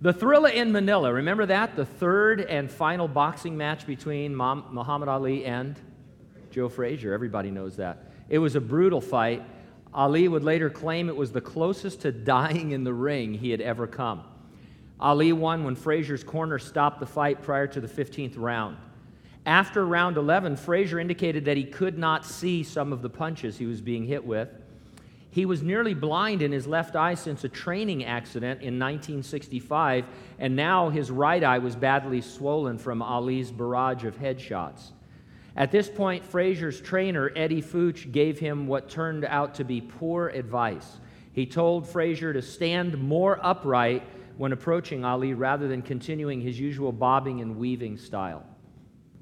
The Thrilla in Manila, remember that? The third and final boxing match between Muhammad Ali and Joe Frazier. Everybody knows that. It was a brutal fight. Ali would later claim it was the closest to dying in the ring he had ever come. Ali won when Frazier's corner stopped the fight prior to the 15th round. After round 11, Frazier indicated that he could not see some of the punches he was being hit with. He was nearly blind in his left eye since a training accident in 1965, and now his right eye was badly swollen from Ali's barrage of headshots. At this point, Frazier's trainer, Eddie Futch, gave him what turned out to be poor advice. He told Frazier to stand more upright when approaching Ali rather than continuing his usual bobbing and weaving style.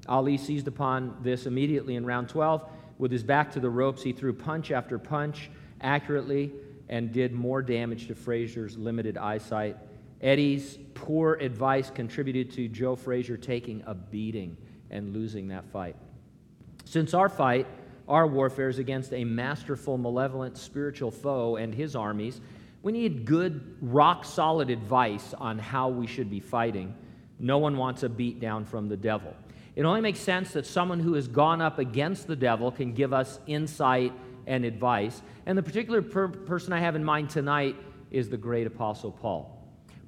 Ali seized upon this immediately in round 12. With his back to the ropes, he threw punch after punch accurately and did more damage to Frazier's limited eyesight. Eddie's poor advice contributed to Joe Frazier taking a beating and losing that fight. Since our fight, our warfare is against a masterful, malevolent spiritual foe and his armies, we need good, rock solid advice on how we should be fighting. No one wants a beat down from the devil. It only makes sense that someone who has gone up against the devil can give us insight and advice. And the particular per- person I have in mind tonight is the great apostle Paul.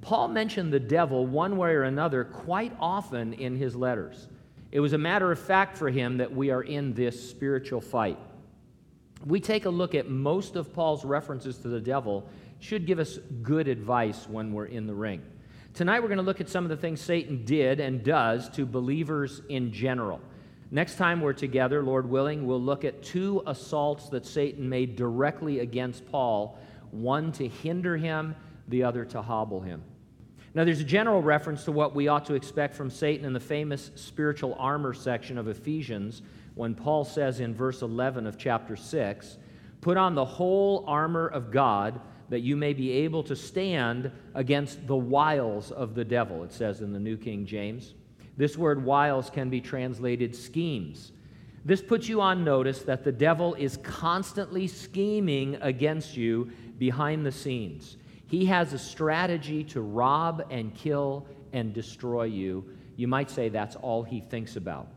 Paul mentioned the devil one way or another quite often in his letters. It was a matter of fact for him that we are in this spiritual fight. We take a look at most of Paul's references to the devil should give us good advice when we're in the ring. Tonight, we're going to look at some of the things Satan did and does to believers in general. Next time we're together, Lord willing, we'll look at two assaults that Satan made directly against Paul one to hinder him, the other to hobble him. Now, there's a general reference to what we ought to expect from Satan in the famous spiritual armor section of Ephesians when Paul says in verse 11 of chapter 6 Put on the whole armor of God that you may be able to stand against the wiles of the devil, it says in the New King James. This word wiles can be translated schemes. This puts you on notice that the devil is constantly scheming against you behind the scenes. He has a strategy to rob and kill and destroy you. You might say that's all he thinks about.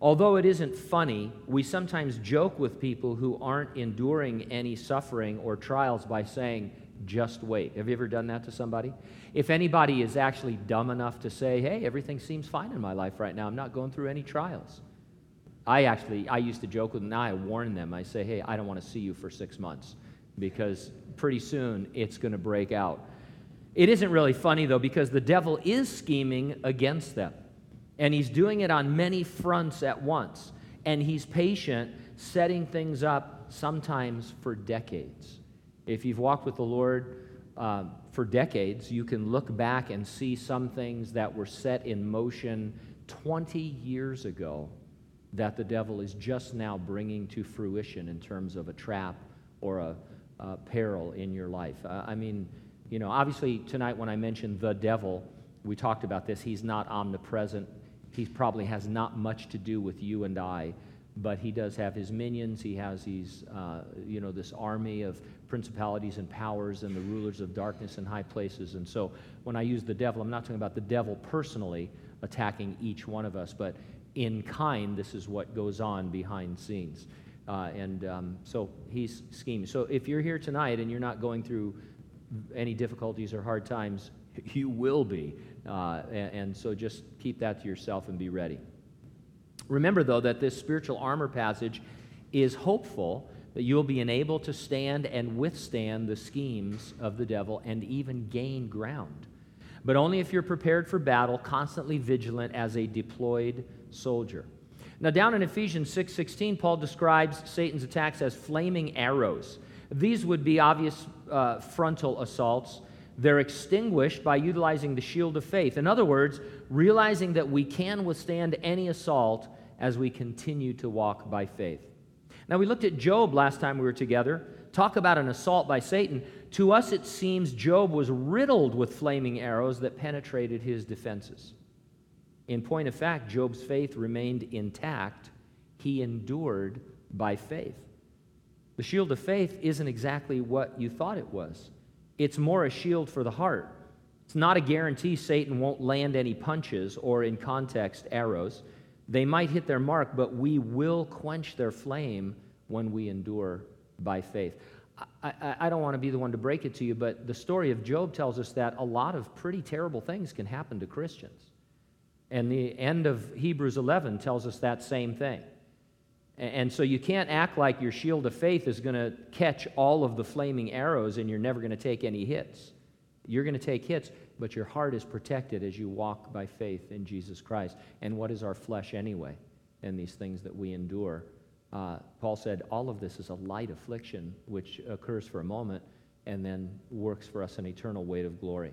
Although it isn't funny, we sometimes joke with people who aren't enduring any suffering or trials by saying, just wait. Have you ever done that to somebody? If anybody is actually dumb enough to say, hey, everything seems fine in my life right now, I'm not going through any trials. I actually, I used to joke with them, now I warn them. I say, hey, I don't want to see you for six months because pretty soon it's going to break out. It isn't really funny, though, because the devil is scheming against them. And he's doing it on many fronts at once. And he's patient, setting things up sometimes for decades. If you've walked with the Lord uh, for decades, you can look back and see some things that were set in motion 20 years ago that the devil is just now bringing to fruition in terms of a trap or a, a peril in your life. Uh, I mean, you know, obviously, tonight when I mentioned the devil, we talked about this. He's not omnipresent he probably has not much to do with you and I, but he does have his minions. He has these, uh, you know, this army of principalities and powers and the rulers of darkness in high places. And so when I use the devil, I'm not talking about the devil personally attacking each one of us, but in kind, this is what goes on behind scenes. Uh, and um, so he's scheming. So if you're here tonight and you're not going through any difficulties or hard times, you will be. Uh, and, and so just keep that to yourself and be ready. Remember, though, that this spiritual armor passage is hopeful that you'll be enabled to stand and withstand the schemes of the devil and even gain ground. But only if you're prepared for battle, constantly vigilant as a deployed soldier. Now, down in Ephesians 6:16, Paul describes Satan's attacks as flaming arrows. These would be obvious uh, frontal assaults they're extinguished by utilizing the shield of faith. In other words, realizing that we can withstand any assault as we continue to walk by faith. Now, we looked at Job last time we were together. Talk about an assault by Satan. To us, it seems Job was riddled with flaming arrows that penetrated his defenses. In point of fact, Job's faith remained intact. He endured by faith. The shield of faith isn't exactly what you thought it was. It's more a shield for the heart. It's not a guarantee Satan won't land any punches or, in context, arrows. They might hit their mark, but we will quench their flame when we endure by faith. I, I, I, don't want to be the one to break it to you, but the story of Job tells us that a lot of pretty terrible things can happen to Christians. And the end of Hebrews 11 tells us that same thing. And so you can't act like your shield of faith is going to catch all of the flaming arrows and you're never going to take any hits. You're going to take hits, but your heart is protected as you walk by faith in Jesus Christ. And what is our flesh anyway? And these things that we endure. Uh, Paul said, all of this is a light affliction which occurs for a moment and then works for us an eternal weight of glory.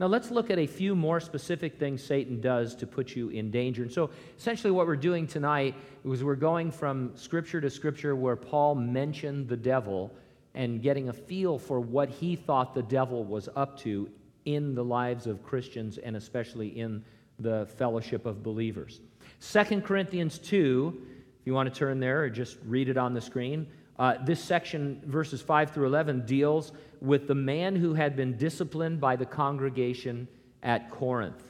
Now, let's look at a few more specific things Satan does to put you in danger. And so, essentially, what we're doing tonight is we're going from scripture to scripture where Paul mentioned the devil and getting a feel for what he thought the devil was up to in the lives of Christians and especially in the fellowship of believers. 2 Corinthians 2, if you want to turn there or just read it on the screen, uh, this section, verses 5 through 11, deals with the man who had been disciplined by the congregation at Corinth.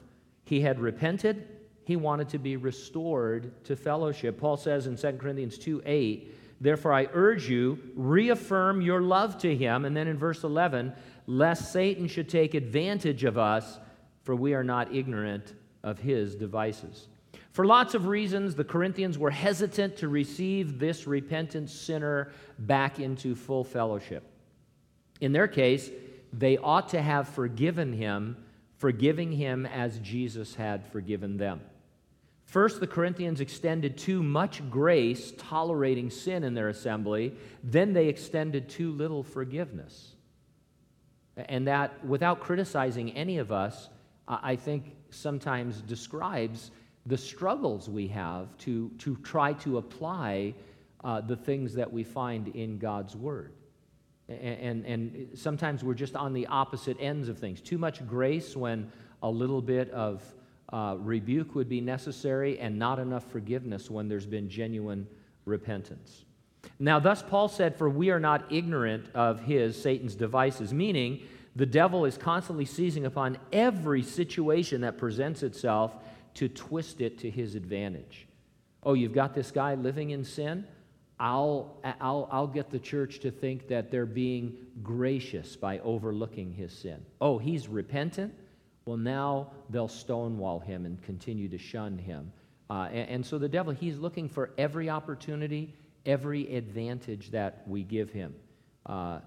He had repented, he wanted to be restored to fellowship. Paul says in 2 Corinthians 2 8, Therefore I urge you, reaffirm your love to him. And then in verse 11, lest Satan should take advantage of us, for we are not ignorant of his devices. For lots of reasons, the Corinthians were hesitant to receive this repentant sinner back into full fellowship. In their case, they ought to have forgiven him, forgiving him as Jesus had forgiven them. First, the Corinthians extended too much grace, tolerating sin in their assembly. Then they extended too little forgiveness. And that, without criticizing any of us, I think sometimes describes the struggles we have to, to try to apply uh, the things that we find in God's Word. And, and, and, sometimes we're just on the opposite ends of things. Too much grace when a little bit of uh, rebuke would be necessary, and not enough forgiveness when there's been genuine repentance. Now, thus Paul said, For we are not ignorant of his, Satan's devices, meaning the devil is constantly seizing upon every situation that presents itself to twist it to his advantage. Oh, you've got this guy living in sin? I'll, I'll, I'll get the church to think that they're being gracious by overlooking his sin. Oh, he's repentant? Well, now they'll stonewall him and continue to shun him. Uh, and, and so the devil, he's looking for every opportunity, every advantage that we give him. Uh,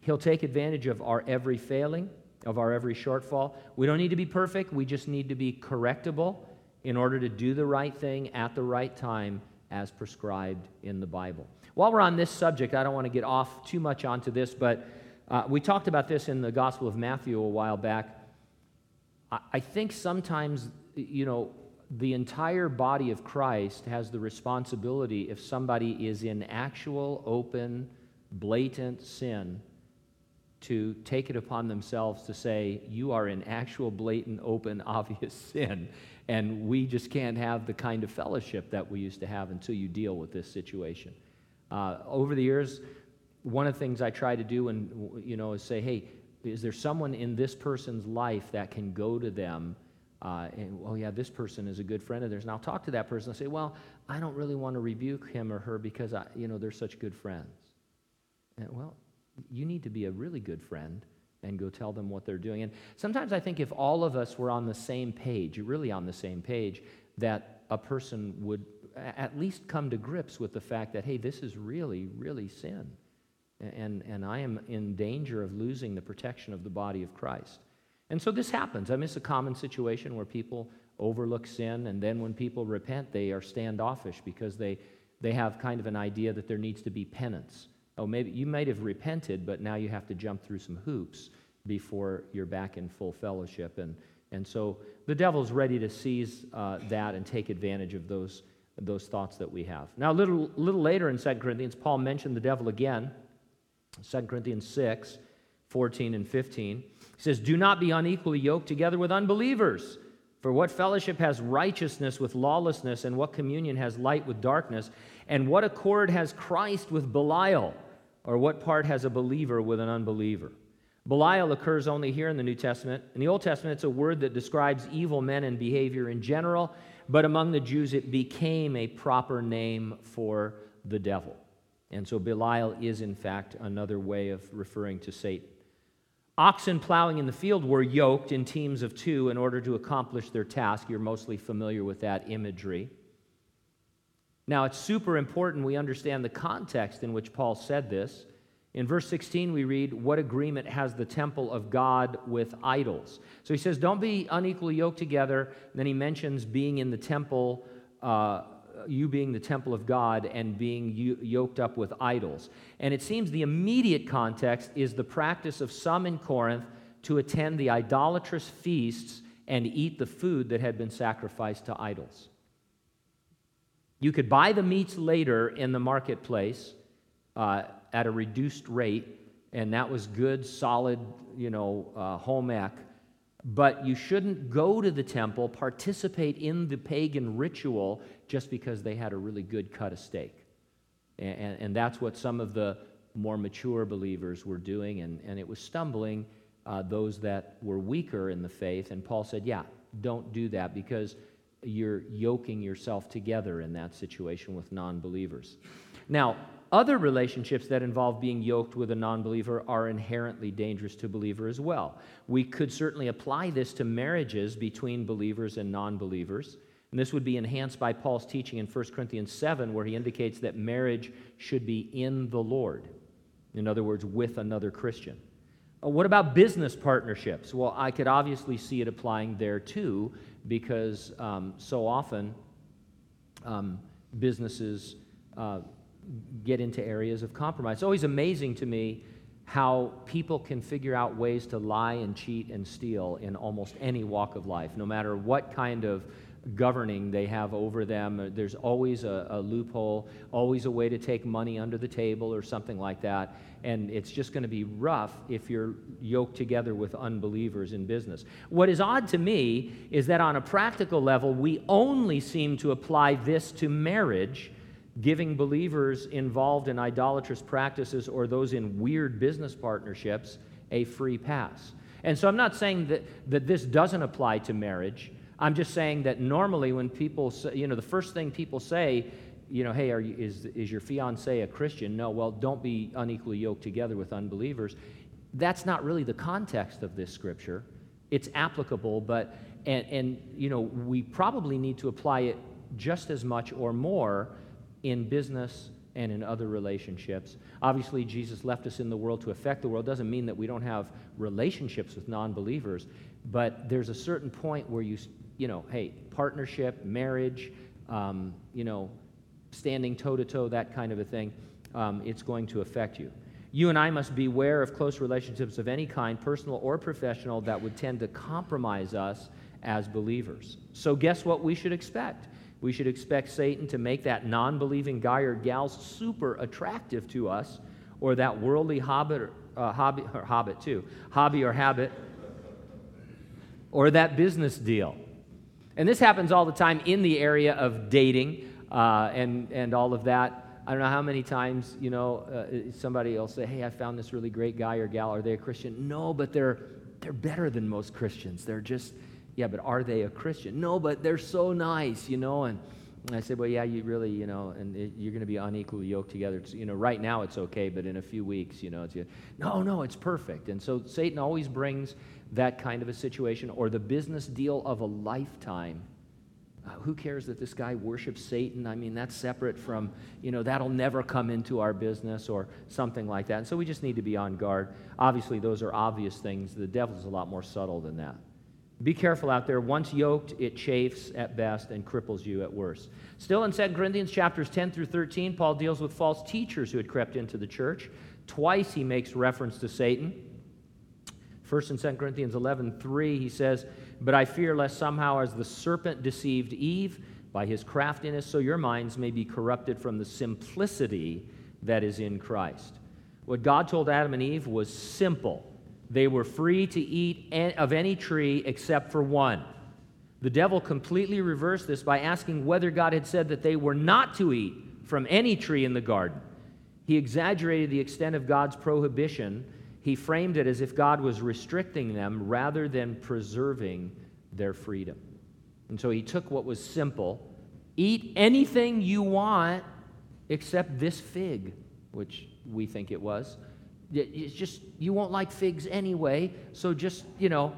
he'll take advantage of our every failing, of our every shortfall. We don't need to be perfect, we just need to be correctable in order to do the right thing at the right time as prescribed in the Bible. While we're on this subject, I don't want to get off too much onto this, but uh, we talked about this in the Gospel of Matthew a while back. I, I think sometimes, you know, the entire body of Christ has the responsibility if somebody is in actual, open, blatant sin to take it upon themselves to say, You are in actual, blatant, open, obvious sin. And we just can't have the kind of fellowship that we used to have until you deal with this situation. Uh, over the years, one of the things I try to do and you know is say, hey, is there someone in this person's life that can go to them? Uh, and oh yeah, this person is a good friend of theirs. And I'll talk to that person and say, well, I don't really want to rebuke him or her because I, you know they're such good friends. And, well, you need to be a really good friend and go tell them what they're doing. And sometimes I think if all of us were on the same page, really on the same page, that a person would at least come to grips with the fact that, hey, this is really, really sin. And, and I am in danger of losing the protection of the body of Christ. And so this happens. I mean, it's a common situation where people overlook sin, and then when people repent, they are standoffish because they, they have kind of an idea that there needs to be penance oh, maybe you might have repented, but now you have to jump through some hoops before you're back in full fellowship. And, and so the devil's ready to seize uh, that and take advantage of those, those thoughts that we have. Now, a little, little later in 2 Corinthians, Paul mentioned the devil again. 2 Corinthians 6, 14 and 15. He says, Do not be unequally yoked together with unbelievers. For what fellowship has righteousness with lawlessness, and what communion has light with darkness? And what accord has Christ with Belial? Or what part has a believer with an unbeliever? Belial occurs only here in the New Testament. In the Old Testament, it's a word that describes evil men and behavior in general, but among the Jews, it became a proper name for the devil. And so Belial is, in fact, another way of referring to Satan. Oxen plowing in the field were yoked in teams of two in order to accomplish their task. You're mostly familiar with that imagery. Now, it's super important we understand the context in which Paul said this. In verse 16, we read, What agreement has the temple of God with idols? So he says, Don't be unequally yoked together. And then he mentions being in the temple, uh, you being the temple of God and being yoked up with idols. And it seems the immediate context is the practice of some in Corinth to attend the idolatrous feasts and eat the food that had been sacrificed to idols. You could buy the meats later in the marketplace. Uh, at a reduced rate, and that was good, solid, you know, uh, home ec. But you shouldn't go to the temple, participate in the pagan ritual just because they had a really good cut of steak. And, and that's what some of the more mature believers were doing, and, and it was stumbling uh, those that were weaker in the faith. And Paul said, Yeah, don't do that because you're yoking yourself together in that situation with non believers. Now, other relationships that involve being yoked with a non believer are inherently dangerous to believer as well. We could certainly apply this to marriages between believers and non believers. And this would be enhanced by Paul's teaching in 1 Corinthians 7, where he indicates that marriage should be in the Lord. In other words, with another Christian. Uh, what about business partnerships? Well, I could obviously see it applying there too, because um, so often um, businesses uh, get into areas of compromise. It's always amazing to me how people can figure out ways to lie and cheat and steal in almost any walk of life, no matter what kind of governing they have over them. Uh, there's always a, a, loophole, always a way to take money under the table or something like that. And it's just going to be rough if you're yoked together with unbelievers in business. What is odd to me is that on a practical level, we only seem to apply this to marriage giving believers involved in idolatrous practices or those in weird business partnerships a free pass. And so I'm not saying that, that this doesn't apply to marriage. I'm just saying that normally when people say, you know, the first thing people say, you know, hey, you, is, is your fiance a Christian? No, well, don't be unequally yoked together with unbelievers. That's not really the context of this scripture. It's applicable, but, and, and you know, we probably need to apply it just as much or more in business and in other relationships. Obviously, Jesus left us in the world to affect the world. Doesn't mean that we don't have relationships with non believers, but there's a certain point where you, you know, hey, partnership, marriage, um, you know, standing toe to toe, that kind of a thing, um, it's going to affect you. You and I must beware of close relationships of any kind, personal or professional, that would tend to compromise us as believers. So, guess what we should expect? We should expect Satan to make that non believing guy or gal super attractive to us, or that worldly hobbit, uh, hobby, or hobbit too, hobby or habit, or that business deal. And this happens all the time in the area of dating uh, and, and all of that. I don't know how many times, you know, uh, somebody will say, hey, I found this really great guy or gal. Are they a Christian? No, but they're, they're better than most Christians. They're just, yeah, but are they a Christian? No, but they're so nice, you know. And, and I said, well, yeah, you really, you know, and it, you're going to be unequally yoked together. It's, you know, right now it's okay, but in a few weeks, you know, it's no, no, it's perfect. And so Satan always brings that kind of a situation or the business deal of a lifetime. Uh, who cares that this guy worships Satan? I mean, that's separate from, you know, that'll never come into our business or something like that. And so we just need to be on guard. Obviously, those are obvious things. The devil's a lot more subtle than that. Be careful out there. Once yoked, it chafes at best and cripples you at worst. Still in 2 Corinthians chapters 10 through 13, Paul deals with false teachers who had crept into the church. Twice he makes reference to Satan. First in 2 Corinthians 11, 3, he says, But I fear lest somehow as the serpent deceived Eve by his craftiness, so your minds may be corrupted from the simplicity that is in Christ. What God told Adam and Eve was simple. They were free to eat of any tree except for one. The devil completely reversed this by asking whether God had said that they were not to eat from any tree in the garden. He exaggerated the extent of God's prohibition he framed it as if God was restricting them rather than preserving their freedom. And so he took what was simple eat anything you want except this fig, which we think it was. It's just, you won't like figs anyway, so just, you know,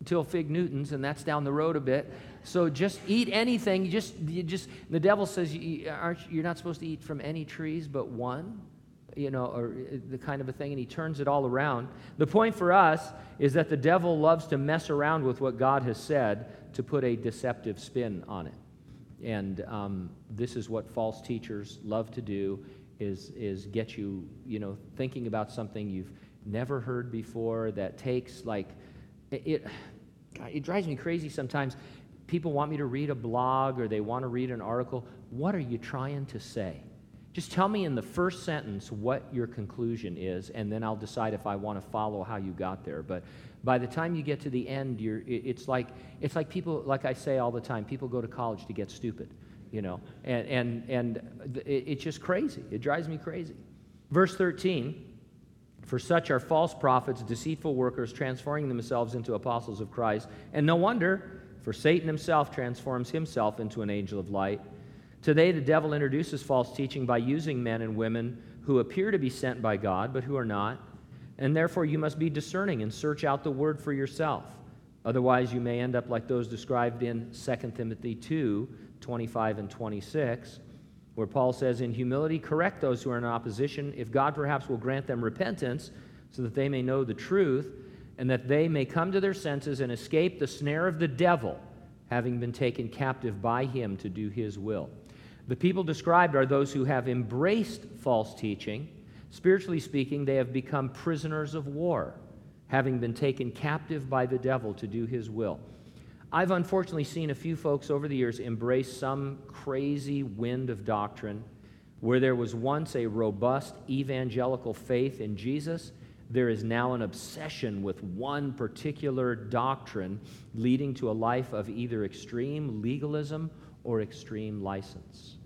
until Fig Newtons, and that's down the road a bit. So just eat anything. You just, you just. The devil says you, aren't, you're not supposed to eat from any trees but one you know, or uh, the kind of a thing, and he turns it all around. The point for us is that the devil loves to mess around with what God has said to put a deceptive spin on it. And um, this is what false teachers love to do is, is get you, you know, thinking about something you've never heard before that takes like, it, it, drives me crazy sometimes. People want me to read a blog or they want to read an article. What are you trying to say? Just tell me in the first sentence what your conclusion is, and then I'll decide if I want to follow how you got there. But by the time you get to the end, you're, it's, like, it's like people, like I say all the time, people go to college to get stupid, you know, and, and, and it's just crazy. It drives me crazy. Verse 13 For such are false prophets, deceitful workers, transforming themselves into apostles of Christ. And no wonder, for Satan himself transforms himself into an angel of light. Today, the devil introduces false teaching by using men and women who appear to be sent by God, but who are not. And therefore, you must be discerning and search out the word for yourself. Otherwise, you may end up like those described in 2 Timothy 2 25 and 26, where Paul says, In humility, correct those who are in opposition, if God perhaps will grant them repentance, so that they may know the truth, and that they may come to their senses and escape the snare of the devil, having been taken captive by him to do his will. The people described are those who have embraced false teaching. Spiritually speaking, they have become prisoners of war, having been taken captive by the devil to do his will. I've unfortunately seen a few folks over the years embrace some crazy wind of doctrine where there was once a robust evangelical faith in Jesus. There is now an obsession with one particular doctrine leading to a life of either extreme legalism or extreme license.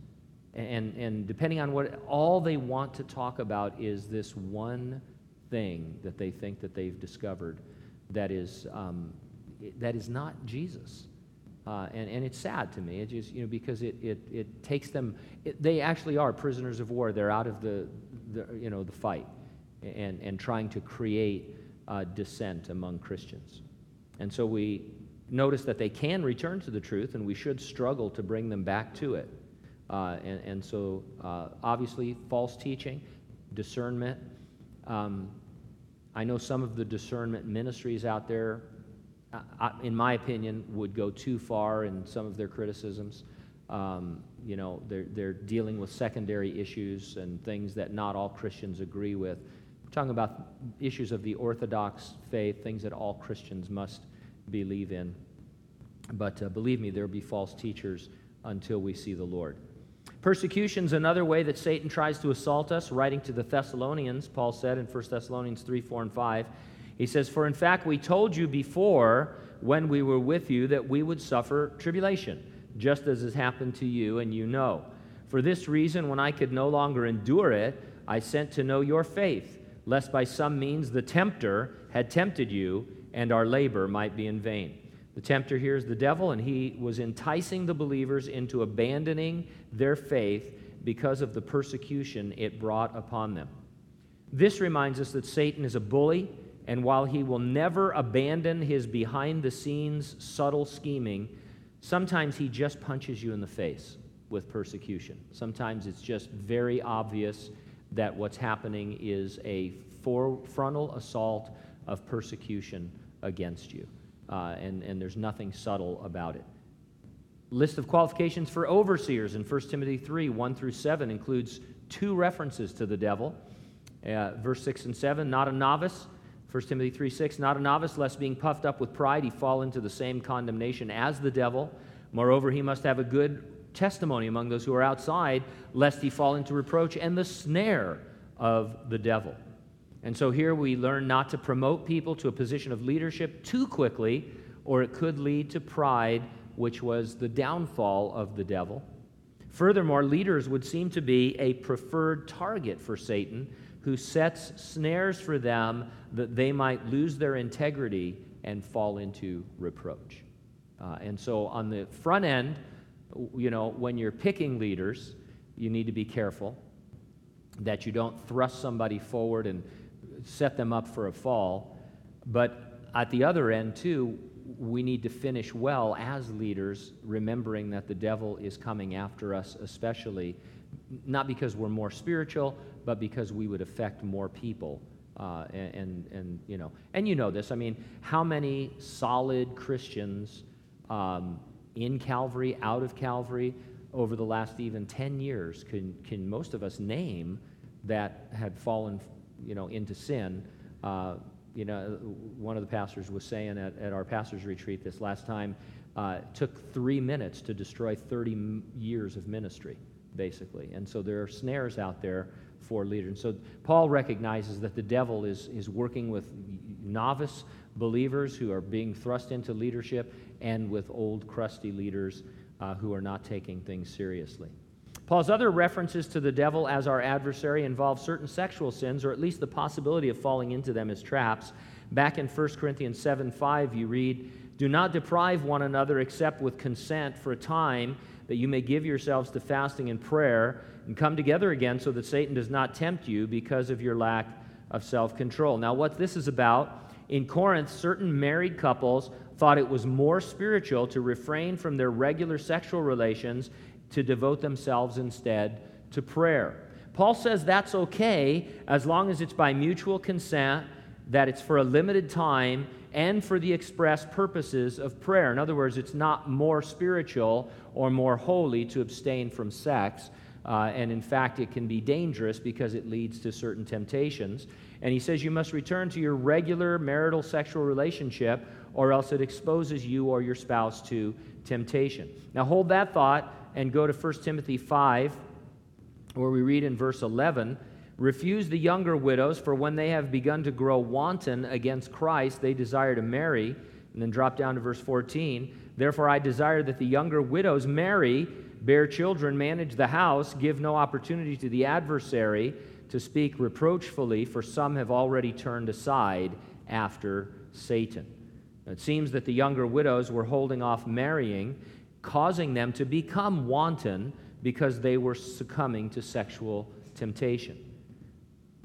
And, and depending on what, all they want to talk about is this one thing that they think that they've discovered that is, um, that is not Jesus. Uh, and, and it's sad to me. It just, you know, because it, it, it takes them, it, they actually are prisoners of war. They're out of the, the you know, the fight and, and trying to create uh, dissent among Christians. And so we, notice that they can return to the truth, and we should struggle to bring them back to it. Uh, and, and, so, uh, obviously, false teaching, discernment. Um, I know some of the discernment ministries out there, in my opinion, would go too far in some of their criticisms. Um, you know, they're, they're dealing with secondary issues and things that not all Christians agree with. We're talking about issues of the Orthodox faith, things that all Christians must believe in. But uh, believe me, there will be false teachers until we see the Lord. Persecution is another way that Satan tries to assault us. Writing to the Thessalonians, Paul said in 1 Thessalonians 3 4 and 5, he says, For in fact, we told you before when we were with you that we would suffer tribulation, just as has happened to you, and you know. For this reason, when I could no longer endure it, I sent to know your faith, lest by some means the tempter had tempted you and our labor might be in vain. The tempter here is the devil, and he was enticing the believers into abandoning their faith because of the persecution it brought upon them. This reminds us that Satan is a bully, and while he will never abandon his behind the scenes subtle scheming, sometimes he just punches you in the face with persecution. Sometimes it's just very obvious that what's happening is a frontal assault of persecution against you. Uh, and, and there's nothing subtle about it. List of qualifications for overseers in 1 Timothy 3 1 through 7 includes two references to the devil. Uh, verse 6 and 7, not a novice. 1 Timothy 3 6, not a novice, lest being puffed up with pride he fall into the same condemnation as the devil. Moreover, he must have a good testimony among those who are outside, lest he fall into reproach and the snare of the devil. And so here we learn not to promote people to a position of leadership too quickly, or it could lead to pride, which was the downfall of the devil. Furthermore, leaders would seem to be a preferred target for Satan, who sets snares for them that they might lose their integrity and fall into reproach. Uh, and so, on the front end, you know, when you're picking leaders, you need to be careful that you don't thrust somebody forward and set them up for a fall. But at the other end, too, we need to finish well as leaders, remembering that the devil is coming after us, especially not because we're more spiritual, but because we would affect more people. Uh, and, and, and, you know, and you know this. I mean, how many solid Christians um, in Calvary, out of Calvary, over the last even 10 years can, can most of us name that had fallen you know, into sin? Uh, you know, one of the pastors was saying at, at our pastor's retreat this last time, uh, took three minutes to destroy 30 years of ministry, basically. And so there are snares out there for leaders. And so Paul recognizes that the devil is, is working with novice believers who are being thrust into leadership and with old, crusty leaders uh, who are not taking things seriously. Paul's other references to the devil as our adversary involve certain sexual sins, or at least the possibility of falling into them as traps. Back in 1 Corinthians 7 5, you read, Do not deprive one another except with consent for a time, that you may give yourselves to fasting and prayer, and come together again so that Satan does not tempt you because of your lack of self control. Now, what this is about, in Corinth, certain married couples thought it was more spiritual to refrain from their regular sexual relations to devote themselves instead to prayer. Paul says that's okay as long as it's by mutual consent, that it's for a limited time, and for the express purposes of prayer. In other words, it's not more spiritual or more holy to abstain from sex. Uh, and in fact, it can be dangerous because it leads to certain temptations. And he says you must return to your regular marital sexual relationship, or else it exposes you or your spouse to temptation. Now, hold that thought and go to 1 Timothy 5, where we read in verse 11 Refuse the younger widows, for when they have begun to grow wanton against Christ, they desire to marry. And then drop down to verse 14. Therefore, I desire that the younger widows marry, bear children, manage the house, give no opportunity to the adversary to speak reproachfully, for some have already turned aside after Satan. It seems that the younger widows were holding off marrying causing them to become wanton because they were succumbing to sexual temptation.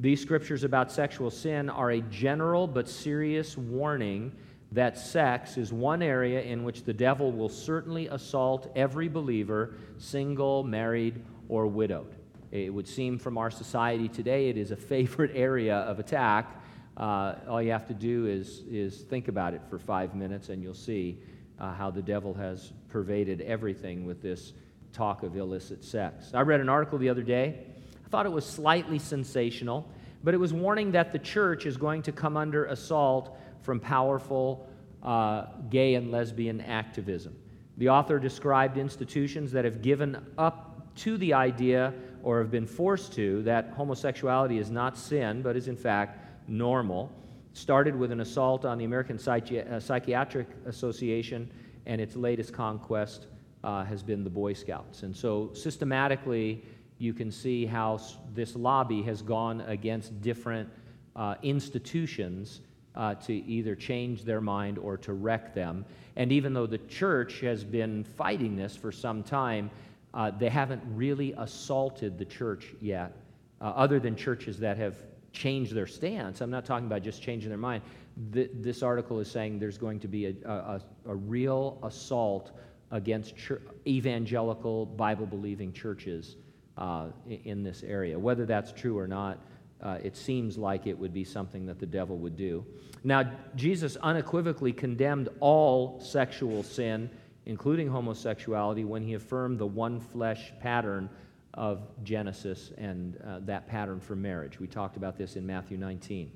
These scriptures about sexual sin are a general but serious warning that sex is one area in which the devil will certainly assault every believer, single, married, or widowed. It would seem from our society today it is a favorite area of attack. Uh, all you have to do is, is think about it for five minutes and you'll see uh, how the devil has pervaded everything with this talk of illicit sex. I read an article the other day. Thought it was slightly sensational, but it was warning that the church is going to come under assault from powerful uh, gay and lesbian activism. The author described institutions that have given up to the idea or have been forced to that homosexuality is not sin, but is in fact normal started with an assault on the American Psychi- uh, Psychiatric Association, and its latest conquest uh, has been the Boy Scouts. And so, systematically, you can see how this lobby has gone against different uh, institutions uh, to either change their mind or to wreck them. And even though the church has been fighting this for some time, uh, they haven't really assaulted the church yet, uh, other than churches that have changed their stance. I'm not talking about just changing their mind. Th- this article is saying there's going to be a, a, a real assault against ch- evangelical, Bible believing churches uh, in this area. Whether that's true or not, uh, it seems like it would be something that the devil would do. Now, Jesus unequivocally condemned all sexual sin, including homosexuality, when he affirmed the one flesh pattern of Genesis and uh, that pattern for marriage. We talked about this in Matthew 19.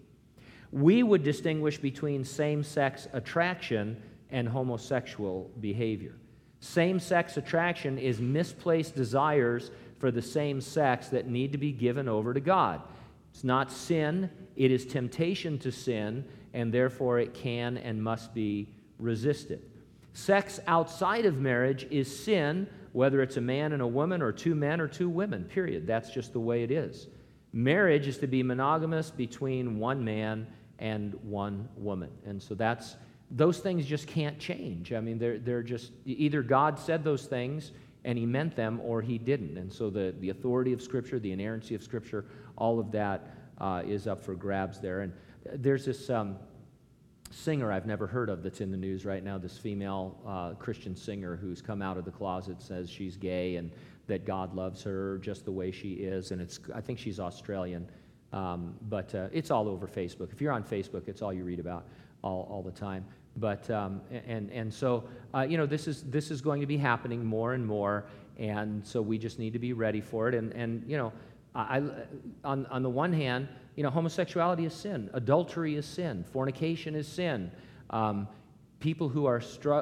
We would distinguish between same sex attraction and homosexual behavior. Same sex attraction is misplaced desires for the same sex that need to be given over to God. It's not sin, it is temptation to sin, and therefore it can and must be resisted. Sex outside of marriage is sin whether it's a man and a woman or two men or two women, period. That's just the way it is. Marriage is to be monogamous between one man and one woman. And so that's those things just can't change. I mean, they're, they're just either God said those things and he meant them or he didn't. And so the, the authority of Scripture, the inerrancy of Scripture, all of that uh, is up for grabs there. And there's this um, singer I've never heard of that's in the news right now, this female uh, Christian singer who's come out of the closet, says she's gay and that God loves her just the way she is. And it's, I think she's Australian. Um, but uh, it's all over Facebook. If you're on Facebook, it's all you read about all, all the time. But, um, and, and so, uh, you know, this is, this is going to be happening more and more. And so we just need to be ready for it. And, and you know, I, on, on the one hand, you know, homosexuality is sin, adultery is sin, fornication is sin. Um, people who are str-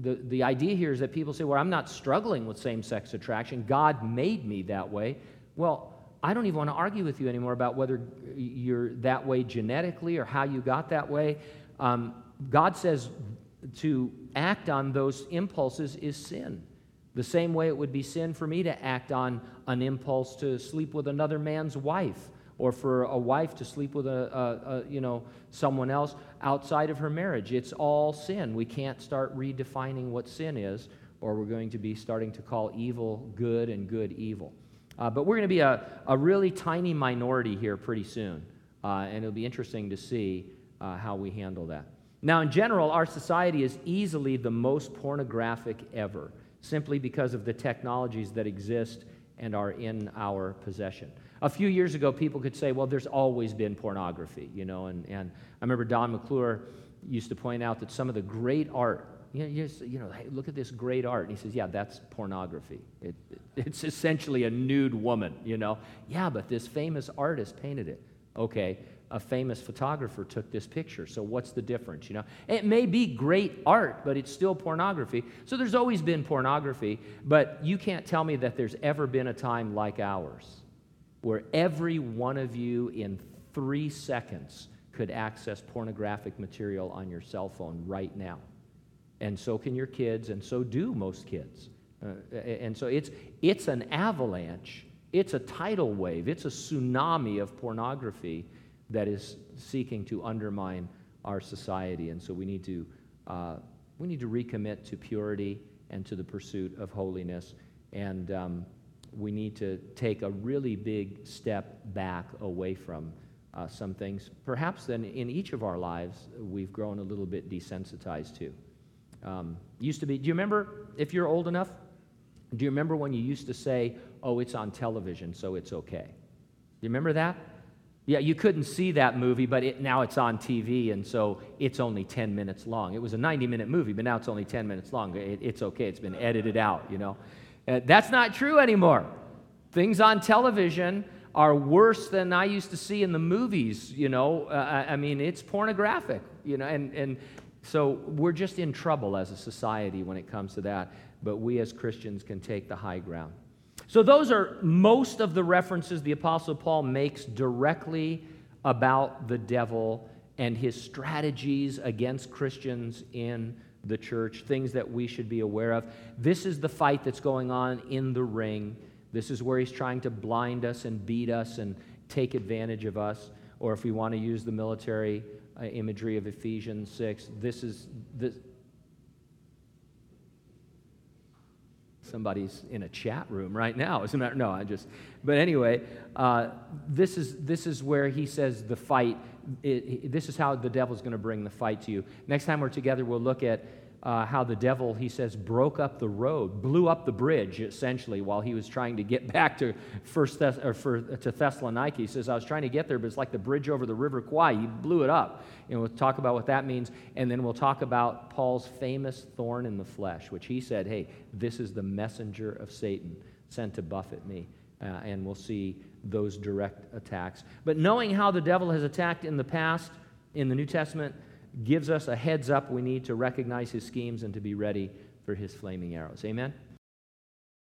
the, the idea here is that people say, well, I'm not struggling with same sex attraction. God made me that way. Well, I don't even want to argue with you anymore about whether you're that way genetically or how you got that way. Um, God says to act on those impulses is sin. The same way it would be sin for me to act on an impulse to sleep with another man's wife or for a wife to sleep with a, a, a, you know someone else outside of her marriage. It's all sin. We can't start redefining what sin is or we're going to be starting to call evil good and good evil. Uh, but we're going to be a, a really tiny minority here pretty soon uh, and it'll be interesting to see uh, how we handle that now in general our society is easily the most pornographic ever simply because of the technologies that exist and are in our possession. A few years ago, people could say, well, there's always been pornography, you know, and, and I remember Don McClure used to point out that some of the great art, you know, you, you know hey, look at this great art. And he says, yeah, that's pornography. It, it, it's essentially a nude woman, you know. Yeah, but this famous artist painted it. Okay, a famous photographer took this picture. So what's the difference, you know? It may be great art, but it's still pornography. So there's always been pornography, but you can't tell me that there's ever been a time like ours where every one of you in 3 seconds could access pornographic material on your cell phone right now. And so can your kids, and so do most kids. Uh, and so it's, it's an avalanche, it's a tidal wave, it's a tsunami of pornography that is seeking to undermine our society. And so we need to, uh, we need to recommit to purity and to the pursuit of holiness. And um, we need to take a really big step back away from uh, some things. Perhaps then in each of our lives, we've grown a little bit desensitized to. Um, used to be, do you remember, if you're old enough, do you remember when you used to say, oh, it's on television, so it's okay? Do you remember that? Yeah, you couldn't see that movie, but it, now it's on TV, and so it's only 10 minutes long. It was a 90 minute movie, but now it's only 10 minutes long. It, it's okay, it's been edited out, you know. Uh, that's not true anymore. Things on television are worse than I used to see in the movies, you know. Uh, I mean, it's pornographic, you know, and, and so we're just in trouble as a society when it comes to that, but we as Christians can take the high ground. So, those are most of the references the Apostle Paul makes directly about the devil and his strategies against Christians in the church, things that we should be aware of. This is the fight that's going on in the ring. This is where he's trying to blind us and beat us and take advantage of us. Or if we want to use the military uh, imagery of Ephesians 6, this is, this, somebody's in a chat room right now. As a matter, no, I just. But anyway, uh, this is this is where he says the fight. It, this is how the devil's going to bring the fight to you. Next time we're together, we'll look at uh, how the devil, he says, broke up the road, blew up the bridge, essentially, while he was trying to get back to First Thess- or for, to Thessalonica. He says, I was trying to get there, but it's like the bridge over the River Kwai. He blew it up. And we'll talk about what that means, and then we'll talk about Paul's famous thorn in the flesh, which he said, hey, this is the messenger of Satan sent to buffet me. Uh, and we'll see those direct attacks. But knowing how the devil has attacked in the past, in the New Testament, gives us a heads up we need to recognize his schemes and to be ready for his flaming arrows. Amen?